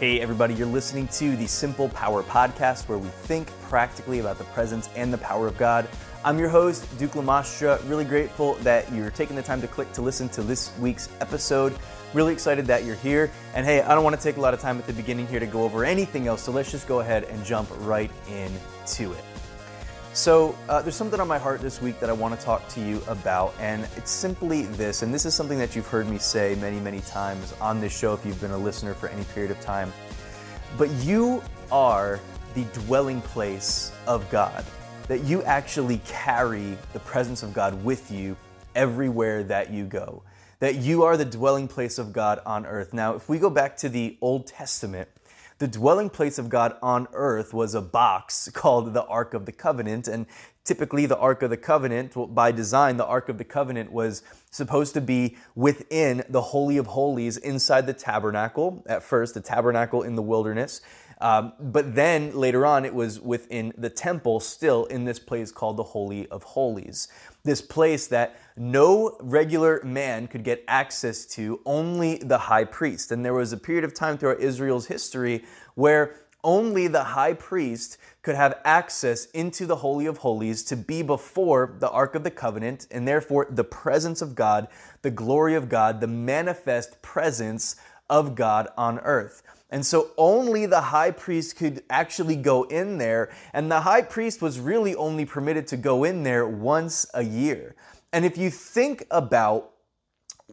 Hey, everybody, you're listening to the Simple Power Podcast, where we think practically about the presence and the power of God. I'm your host, Duke Lamastra. Really grateful that you're taking the time to click to listen to this week's episode. Really excited that you're here. And hey, I don't want to take a lot of time at the beginning here to go over anything else, so let's just go ahead and jump right into it. So, uh, there's something on my heart this week that I want to talk to you about, and it's simply this. And this is something that you've heard me say many, many times on this show if you've been a listener for any period of time. But you are the dwelling place of God, that you actually carry the presence of God with you everywhere that you go, that you are the dwelling place of God on earth. Now, if we go back to the Old Testament, the dwelling place of God on earth was a box called the Ark of the Covenant. And typically, the Ark of the Covenant, by design, the Ark of the Covenant was supposed to be within the Holy of Holies inside the tabernacle. At first, the tabernacle in the wilderness. Um, but then later on, it was within the temple, still in this place called the Holy of Holies. This place that no regular man could get access to, only the high priest. And there was a period of time throughout Israel's history where only the high priest could have access into the Holy of Holies to be before the Ark of the Covenant, and therefore the presence of God, the glory of God, the manifest presence of God on earth. And so only the high priest could actually go in there. And the high priest was really only permitted to go in there once a year. And if you think about,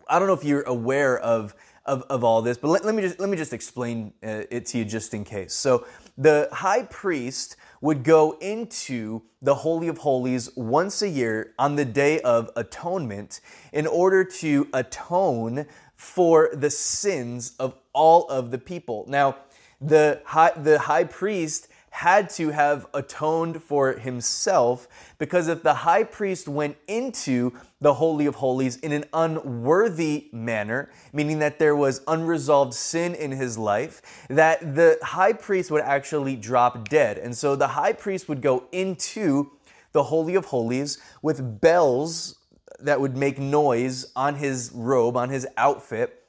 I don't know if you're aware of, of, of all this, but let, let, me just, let me just explain uh, it to you just in case. So the high priest would go into the Holy of Holies once a year on the Day of Atonement in order to atone for the sins of all of the people. Now, the high, the high priest had to have atoned for himself because if the high priest went into the Holy of Holies in an unworthy manner, meaning that there was unresolved sin in his life, that the high priest would actually drop dead. And so the high priest would go into the Holy of Holies with bells that would make noise on his robe, on his outfit,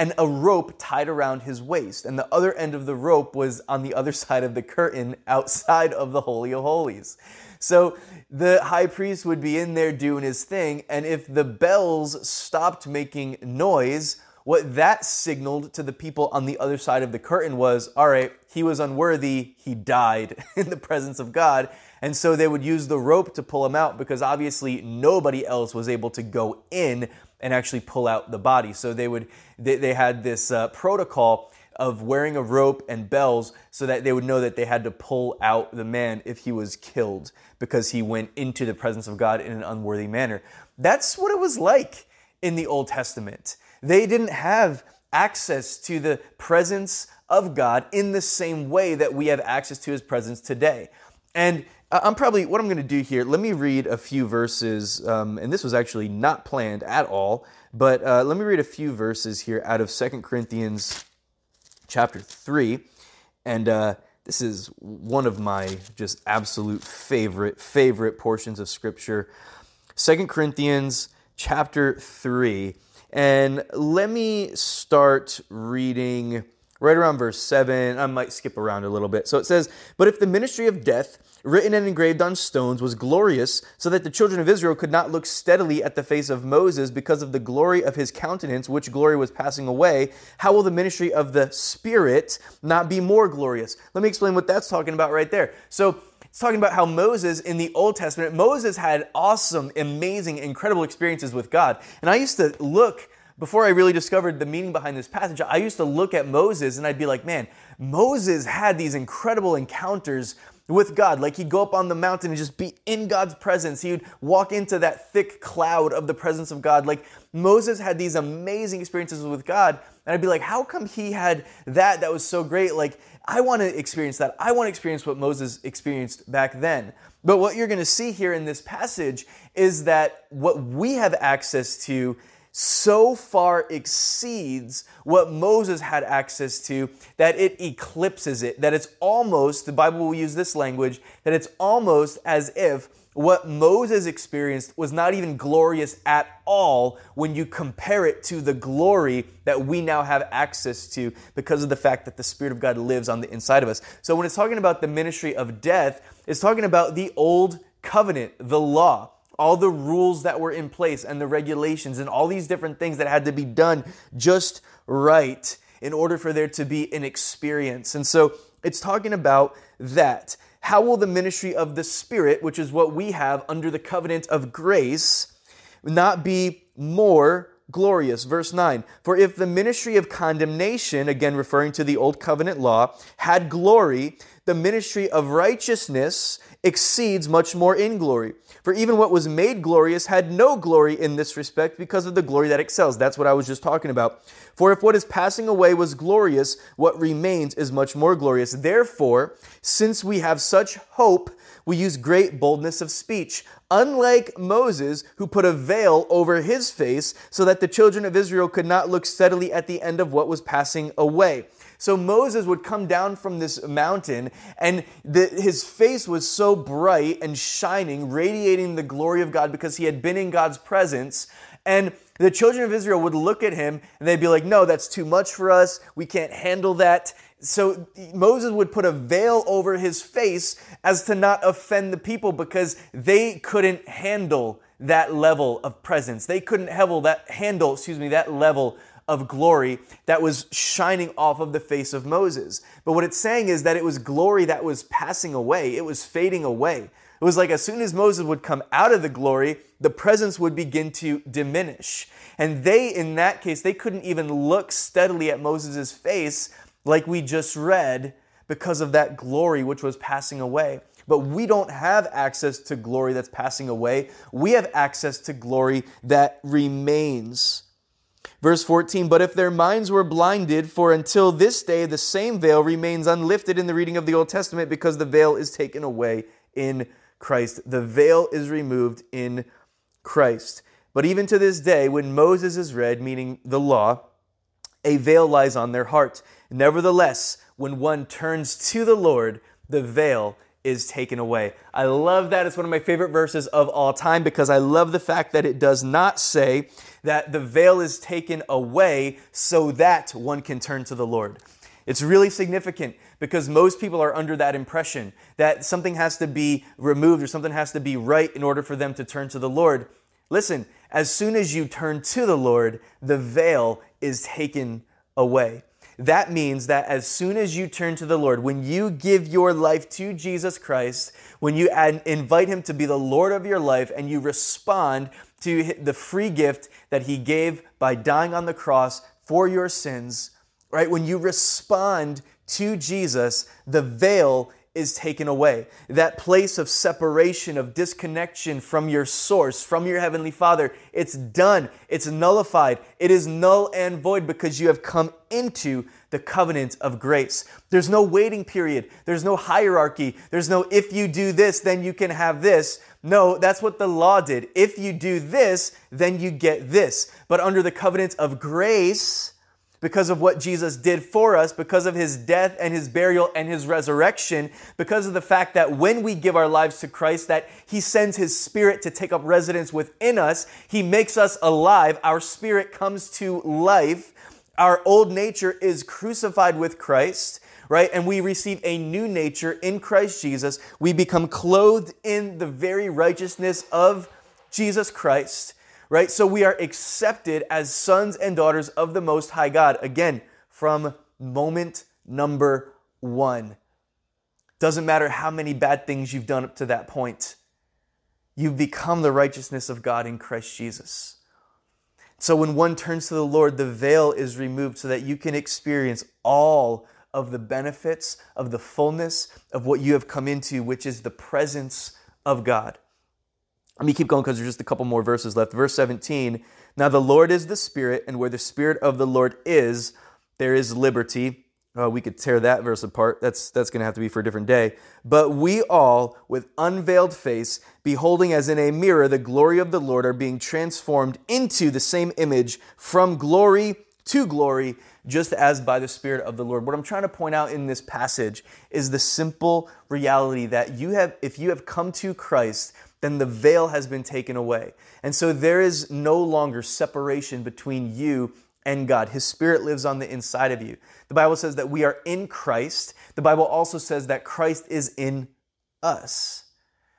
and a rope tied around his waist. And the other end of the rope was on the other side of the curtain outside of the Holy of Holies. So the high priest would be in there doing his thing, and if the bells stopped making noise, what that signaled to the people on the other side of the curtain was all right, he was unworthy, he died in the presence of God. And so they would use the rope to pull him out because obviously nobody else was able to go in and actually pull out the body. So they would they, they had this uh, protocol of wearing a rope and bells so that they would know that they had to pull out the man if he was killed because he went into the presence of God in an unworthy manner. That's what it was like in the Old Testament. They didn't have access to the presence of God in the same way that we have access to his presence today. And I'm probably, what I'm going to do here, let me read a few verses, um, and this was actually not planned at all, but uh, let me read a few verses here out of Second Corinthians chapter 3. And uh, this is one of my just absolute favorite, favorite portions of Scripture. Second Corinthians chapter 3. And let me start reading right around verse 7. I might skip around a little bit. So it says, But if the ministry of death, written and engraved on stones, was glorious, so that the children of Israel could not look steadily at the face of Moses because of the glory of his countenance, which glory was passing away, how will the ministry of the Spirit not be more glorious? Let me explain what that's talking about right there. So, it's talking about how Moses in the Old Testament, Moses had awesome, amazing, incredible experiences with God. And I used to look before I really discovered the meaning behind this passage, I used to look at Moses and I'd be like, man, Moses had these incredible encounters with God. Like he'd go up on the mountain and just be in God's presence. He would walk into that thick cloud of the presence of God. Like Moses had these amazing experiences with God. And I'd be like, how come he had that that was so great? Like, I want to experience that. I want to experience what Moses experienced back then. But what you're going to see here in this passage is that what we have access to so far exceeds what Moses had access to that it eclipses it. That it's almost, the Bible will use this language, that it's almost as if what Moses experienced was not even glorious at all when you compare it to the glory that we now have access to because of the fact that the Spirit of God lives on the inside of us. So when it's talking about the ministry of death, it's talking about the old covenant, the law, all the rules that were in place and the regulations and all these different things that had to be done just right in order for there to be an experience. And so it's talking about that. How will the ministry of the Spirit, which is what we have under the covenant of grace, not be more glorious? Verse 9 For if the ministry of condemnation, again referring to the old covenant law, had glory, the ministry of righteousness exceeds much more in glory. For even what was made glorious had no glory in this respect because of the glory that excels. That's what I was just talking about. For if what is passing away was glorious, what remains is much more glorious. Therefore, since we have such hope, we use great boldness of speech. Unlike Moses, who put a veil over his face so that the children of Israel could not look steadily at the end of what was passing away. So Moses would come down from this mountain, and the, his face was so bright and shining, radiating the glory of God because he had been in God's presence. And the children of Israel would look at him and they'd be like, No, that's too much for us. We can't handle that. So Moses would put a veil over his face as to not offend the people because they couldn't handle that level of presence. They couldn't handle that handle, excuse me, that level of glory that was shining off of the face of Moses. But what it's saying is that it was glory that was passing away, it was fading away. It was like as soon as Moses would come out of the glory, the presence would begin to diminish. And they, in that case, they couldn't even look steadily at Moses' face like we just read because of that glory which was passing away. But we don't have access to glory that's passing away. We have access to glory that remains. Verse 14, but if their minds were blinded, for until this day the same veil remains unlifted in the reading of the Old Testament because the veil is taken away in Christ. The veil is removed in Christ. But even to this day, when Moses is read, meaning the law, a veil lies on their heart. Nevertheless, when one turns to the Lord, the veil is taken away. I love that. It's one of my favorite verses of all time because I love the fact that it does not say that the veil is taken away so that one can turn to the Lord. It's really significant because most people are under that impression that something has to be removed or something has to be right in order for them to turn to the Lord. Listen, as soon as you turn to the Lord, the veil is taken away. That means that as soon as you turn to the Lord, when you give your life to Jesus Christ, when you invite Him to be the Lord of your life, and you respond to the free gift that He gave by dying on the cross for your sins, right? When you respond to Jesus, the veil is taken away. That place of separation, of disconnection from your source, from your Heavenly Father, it's done. It's nullified. It is null and void because you have come into the covenant of grace. There's no waiting period. There's no hierarchy. There's no if you do this, then you can have this. No, that's what the law did. If you do this, then you get this. But under the covenant of grace, because of what Jesus did for us, because of his death and his burial and his resurrection, because of the fact that when we give our lives to Christ, that he sends his spirit to take up residence within us, he makes us alive, our spirit comes to life, our old nature is crucified with Christ, right? And we receive a new nature in Christ Jesus. We become clothed in the very righteousness of Jesus Christ right? So we are accepted as sons and daughters of the Most High God. Again, from moment number one. Doesn't matter how many bad things you've done up to that point, you've become the righteousness of God in Christ Jesus. So when one turns to the Lord, the veil is removed so that you can experience all of the benefits of the fullness of what you have come into, which is the presence of God. Let me keep going because there's just a couple more verses left. Verse 17 Now the Lord is the Spirit, and where the Spirit of the Lord is, there is liberty. Uh, we could tear that verse apart. That's, that's going to have to be for a different day. But we all, with unveiled face, beholding as in a mirror the glory of the Lord, are being transformed into the same image from glory to glory, just as by the Spirit of the Lord. What I'm trying to point out in this passage is the simple reality that you have, if you have come to Christ, then the veil has been taken away. And so there is no longer separation between you and God. His Spirit lives on the inside of you. The Bible says that we are in Christ. The Bible also says that Christ is in us.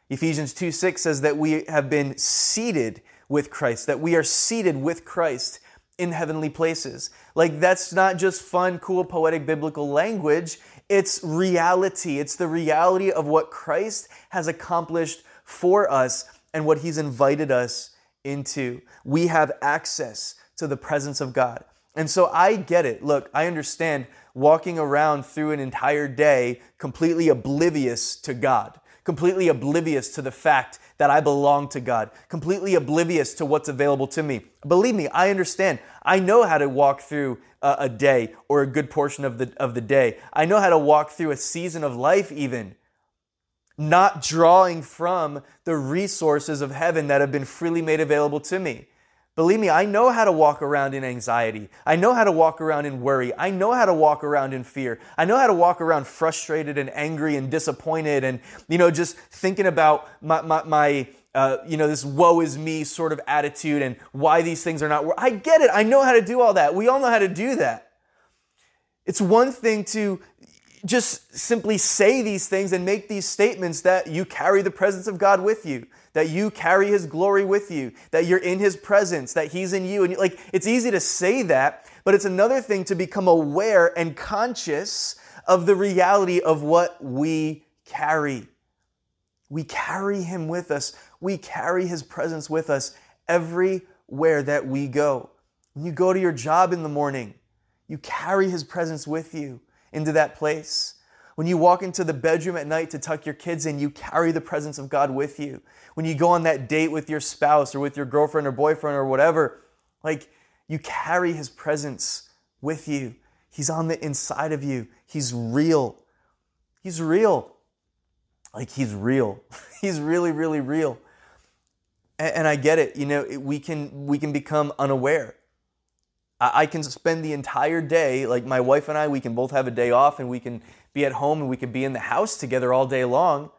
Ephesians 2 6 says that we have been seated with Christ, that we are seated with Christ in heavenly places. Like, that's not just fun, cool, poetic biblical language. It's reality. It's the reality of what Christ has accomplished for us and what he's invited us into. We have access to the presence of God. And so I get it. Look, I understand walking around through an entire day completely oblivious to God, completely oblivious to the fact that I belong to God, completely oblivious to what's available to me. Believe me, I understand. I know how to walk through a, a day or a good portion of the, of the day. I know how to walk through a season of life, even not drawing from the resources of heaven that have been freely made available to me. Believe me, I know how to walk around in anxiety. I know how to walk around in worry. I know how to walk around in fear. I know how to walk around frustrated and angry and disappointed and, you know, just thinking about my, my, my uh, you know, this woe is me sort of attitude and why these things are not. I get it. I know how to do all that. We all know how to do that. It's one thing to just simply say these things and make these statements that you carry the presence of God with you, that you carry his glory with you, that you're in his presence, that he's in you. And like it's easy to say that, but it's another thing to become aware and conscious of the reality of what we carry. We carry him with us. We carry his presence with us everywhere that we go. When you go to your job in the morning, you carry his presence with you into that place. When you walk into the bedroom at night to tuck your kids in, you carry the presence of God with you. When you go on that date with your spouse or with your girlfriend or boyfriend or whatever, like you carry his presence with you. He's on the inside of you. He's real. He's real. Like he's real. he's really, really real. And, and, I get it. You know, it, we can we can become unaware. I can spend the entire day, like my wife and I, we can both have a day off and we can be at home and we can be in the house together all day long.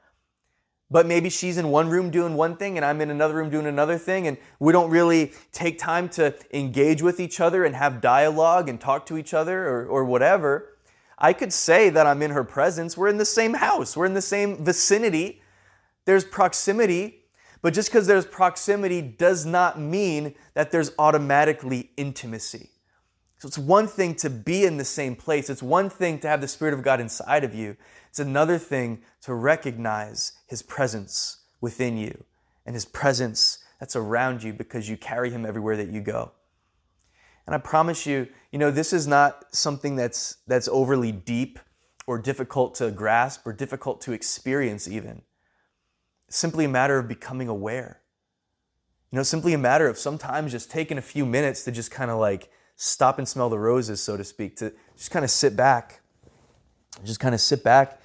But maybe she's in one room doing one thing and I'm in another room doing another thing, and we don't really take time to engage with each other and have dialogue and talk to each other or, or whatever. I could say that I'm in her presence. We're in the same house, we're in the same vicinity. There's proximity, but just because there's proximity does not mean that there's automatically intimacy. So it's one thing to be in the same place, it's one thing to have the Spirit of God inside of you. It's another thing to recognize His presence within you and His presence that's around you because you carry Him everywhere that you go. And I promise you, you know, this is not something that's, that's overly deep or difficult to grasp or difficult to experience, even. It's simply a matter of becoming aware. You know, simply a matter of sometimes just taking a few minutes to just kind of like stop and smell the roses, so to speak, to just kind of sit back. Just kind of sit back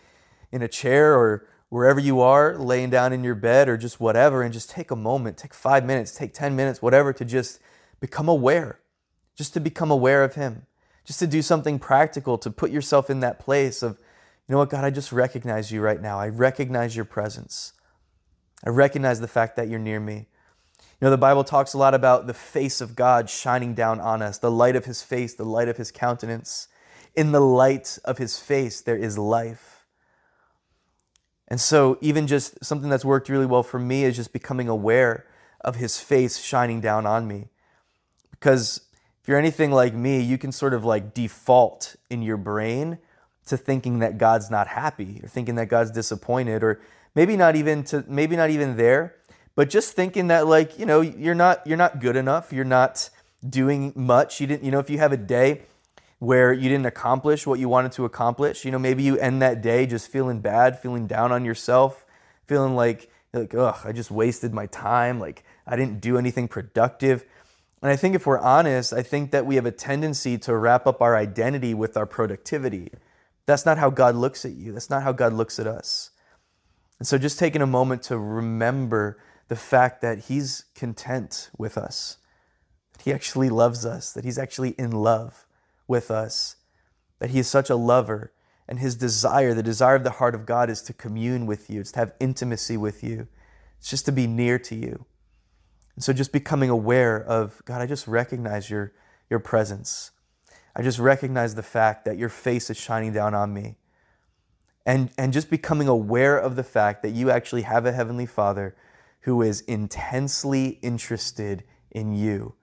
in a chair or wherever you are, laying down in your bed or just whatever, and just take a moment, take five minutes, take 10 minutes, whatever, to just become aware, just to become aware of Him, just to do something practical, to put yourself in that place of, you know what, God, I just recognize you right now. I recognize your presence. I recognize the fact that you're near me. You know, the Bible talks a lot about the face of God shining down on us, the light of his face, the light of his countenance. In the light of his face, there is life. And so, even just something that's worked really well for me is just becoming aware of his face shining down on me. Because if you're anything like me, you can sort of like default in your brain to thinking that God's not happy or thinking that God's disappointed or maybe not even to maybe not even there but just thinking that like you know you're not you're not good enough you're not doing much you didn't you know if you have a day where you didn't accomplish what you wanted to accomplish you know maybe you end that day just feeling bad feeling down on yourself feeling like like ugh i just wasted my time like i didn't do anything productive. And i think if we're honest i think that we have a tendency to wrap up our identity with our productivity. That's not how god looks at you. That's not how god looks at us. And so just taking a moment to remember the fact that He's content with us, that He actually loves us, that He's actually in love with us, that He is such a lover. And His desire, the desire of the heart of God, is to commune with you, it's to have intimacy with you, It's just to be near to you. And so just becoming aware of, God, I just recognize your, your presence. I just recognize the fact that your face is shining down on me. And, and just becoming aware of the fact that you actually have a Heavenly Father who is intensely interested in you.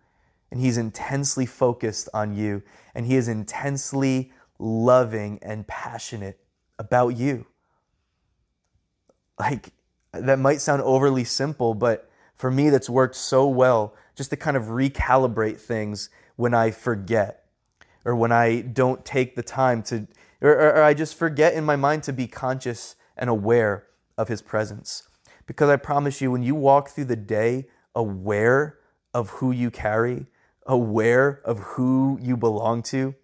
And He's intensely focused on you. And He is intensely loving and passionate about you. Like, that might sound overly simple, but for me, that's worked so well just to kind of recalibrate things when I forget or when I don't take the time to, or, or, I just forget in my mind to be conscious and aware of His presence. Because I promise you, when you walk through the day aware of who you carry, aware of who you belong to,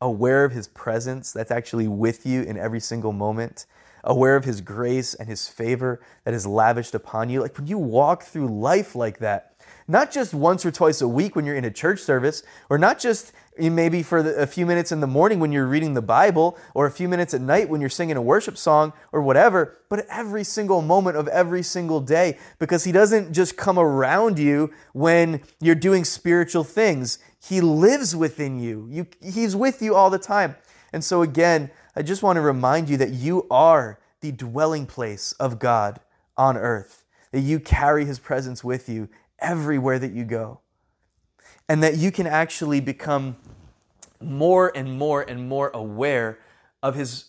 aware of His presence that's actually with you in every single moment, aware of His grace and His favor that is lavished upon you. Like when you walk through life like that, not just once or twice a week when you're in a church service, or not just maybe for the, a few minutes in the morning when you're reading the Bible, or a few minutes at night when you're singing a worship song, or whatever, but every single moment of every single day, because He doesn't just come around you when you're doing spiritual things. He lives within you. you he's with you all the time. And so, again, I just want to remind you that you are the dwelling place of God on earth, that you carry His presence with you everywhere that you go, and that you can actually become more and more and more aware of His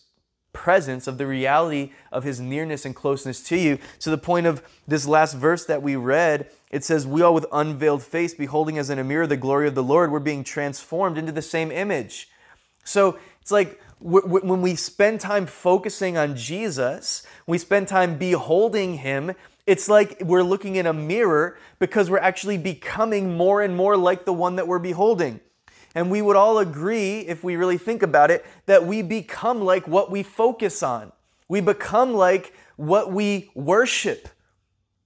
presence, of the reality of His nearness and closeness to you, to the point of this last verse that we read. It says, We all with unveiled face, beholding as in a mirror the glory of the Lord, we're being transformed into the same image. So it's like when we spend time focusing on Jesus, we spend time beholding Him, it's like we're looking in a mirror because we're actually becoming more and more like the one that we're beholding. And we would all agree, if we really think about it, that we become like what we focus on. We become like what we worship.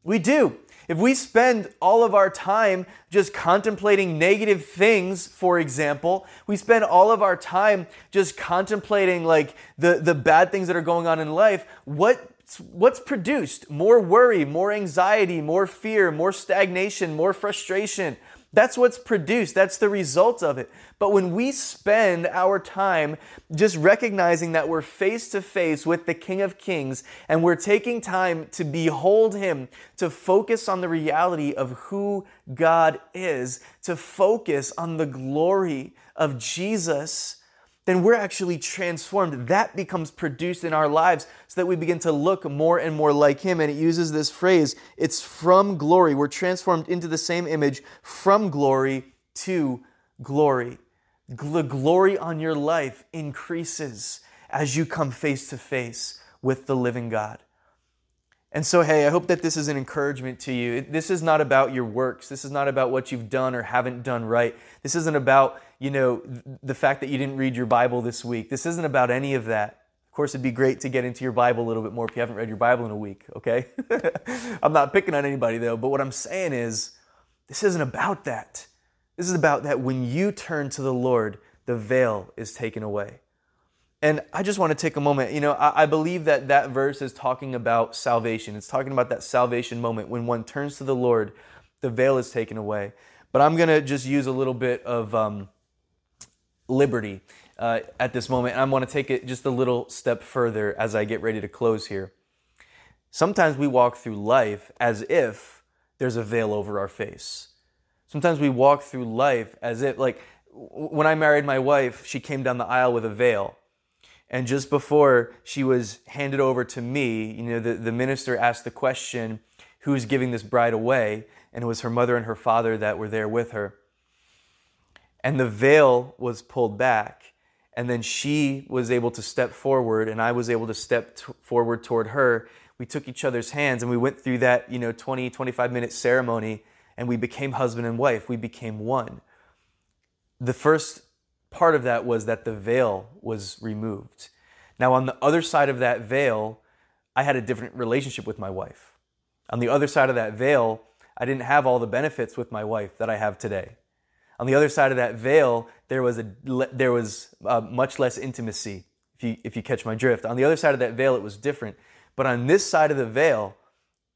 We do. If we spend all of our time just contemplating negative things, for example, we spend all of our time just contemplating like the, the bad things that are going on in life, what what's produced? More worry, more anxiety, more fear, more stagnation, more frustration. That's what's produced. That's the result of it. But when we spend our time just recognizing that we're face to face with the King of Kings and we're taking time to behold Him, to focus on the reality of who God is, to focus on the glory of Jesus, then we're actually transformed. That becomes produced in our lives so that we begin to look more and more like Him. And it uses this phrase it's from glory. We're transformed into the same image from glory to glory. The glory on your life increases as you come face to face with the living God. And so, hey, I hope that this is an encouragement to you. This is not about your works. This is not about what you've done or haven't done right. This isn't about you know, the fact that you didn't read your Bible this week. This isn't about any of that. Of course, it'd be great to get into your Bible a little bit more if you haven't read your Bible in a week, okay? I'm not picking on anybody though, but what I'm saying is this isn't about that. This is about that when you turn to the Lord, the veil is taken away. And I just want to take a moment. You know, I, I, believe that that verse is talking about salvation. It's talking about that salvation moment when one turns to the Lord, the veil is taken away. But I'm going to just use a little bit of um, liberty uh, at this moment. And I want to take it just a little step further as I get ready to close here. Sometimes we walk through life as if there's a veil over our face. Sometimes we walk through life as if, like, when I married my wife, she came down the aisle with a veil. And just before she was handed over to me, you know, the, the minister asked the question, Who's giving this bride away? And it was her mother and her father that were there with her. And the veil was pulled back. And then she was able to step forward and i was able to step t- forward toward her. We took each other's hands and we went through that you know 20 25 minute ceremony and we became husband and wife. We became one. The first part of that was that the veil was removed now on the other side of that veil i had a different relationship with my wife on the other side of that veil i didn't have all the benefits with my wife that i have today on the other side of that veil, there was, a, there was uh, much less intimacy, if you, if you catch my drift. On the other side of that veil, it was different. But on this side of the veil,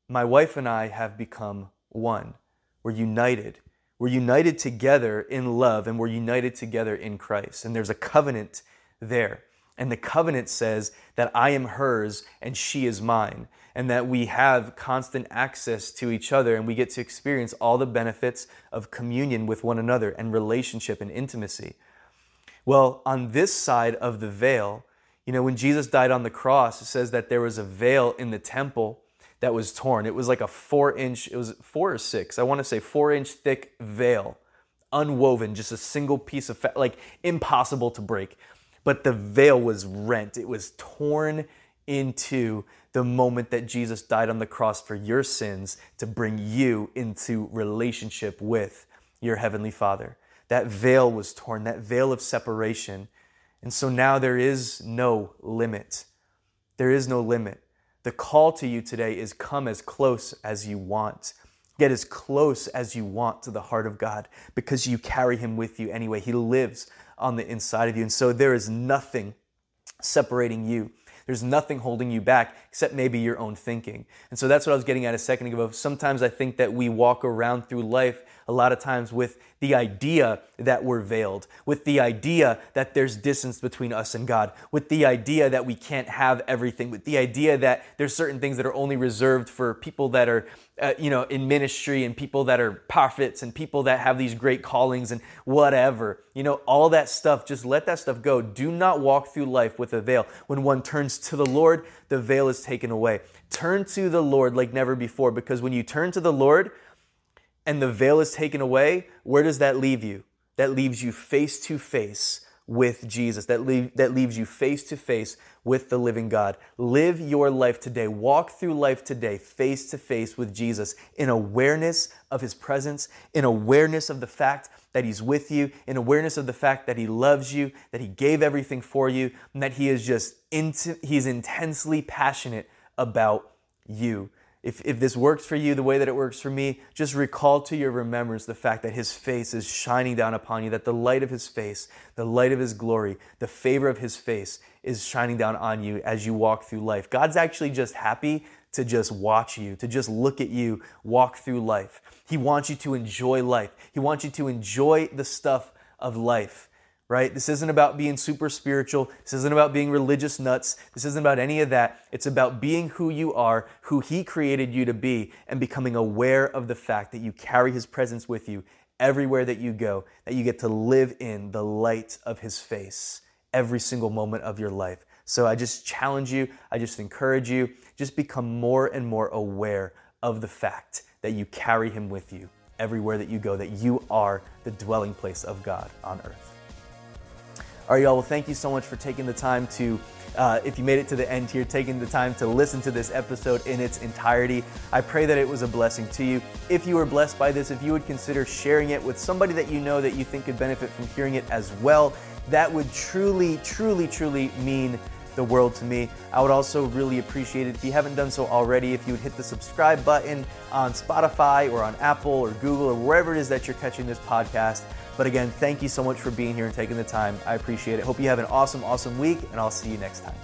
my wife and I have become one. We're united. We're united together in love and we're united together in Christ. And there's a covenant there. And the covenant says that I am hers and she is mine, and that we have constant access to each other and we get to experience all the benefits of communion with one another and relationship and intimacy. Well, on this side of the veil, you know, when Jesus died on the cross, it says that there was a veil in the temple that was torn. It was like a four inch, it was four or six, I want to say four inch thick veil, unwoven, just a single piece of, fa- like impossible to break but the veil was rent. It was torn into the moment that Jesus died on the cross for your sins to bring you into relationship with your Heavenly Father. That veil was torn, that veil of separation. And so now there is no limit. There is no limit. The call to you today is come as close as you want. Get as close as you want to the heart of God because you carry Him with you anyway. He lives on the inside of you. And so there is nothing separating you. There's nothing holding you back except maybe your own thinking. And so that's what I was getting at a second ago. Sometimes I think that we walk around through life a lot of times with the idea that we're veiled, with the idea that there's distance between us and God, with the idea that we can't have everything, with the idea that there's certain things that are only reserved for people that are, uh, you know, in ministry and people that are prophets and people that have these great callings and whatever. You know, all that stuff, just let that stuff go. Do not walk through life with a veil. When one turns to the Lord, the veil is taken away. Turn to the Lord like never before because when you turn to the Lord, and the veil is taken away, where does that leave you? That leaves you face to face with Jesus. That, leave, that leaves you face to face with the living God. Live your life today. Walk through life today face to face with Jesus in awareness of his presence, in awareness of the fact that he's with you, in awareness of the fact that he loves you, that he gave everything for you, and that he is just into, he's intensely passionate about you. If, if this works for you the way that it works for me, just recall to your remembrance the fact that His face is shining down upon you, that the light of His face, the light of His glory, the favor of His face is shining down on you as you walk through life. God's actually just happy to just watch you, to just look at you walk through life. He wants you to enjoy life, He wants you to enjoy the stuff of life right? This isn't about being super spiritual. This isn't about being religious nuts. This isn't about any of that. It's about being who you are, who He created you to be, and becoming aware of the fact that you carry His presence with you everywhere that you go, that you get to live in the light of His face every single moment of your life. So I just challenge you, I just encourage you, just become more and more aware of the fact that you carry Him with you everywhere that you go, that you are the dwelling place of God on earth. All right, y'all. Well, thank you so much for taking the time to, uh, if you made it to the end here, taking the time to listen to this episode in its entirety. I pray that it was a blessing to you. If you were blessed by this, if you would consider sharing it with somebody that you know that you think could benefit from hearing it as well, that would truly, truly, truly mean the world to me. I would also really appreciate it if you haven't done so already, if you would hit the subscribe button on Spotify or on Apple or Google or wherever it is that you're catching this podcast. But again, thank you so much for being here and taking the time. I appreciate it. Hope you have an awesome, awesome week, and I'll see you next time.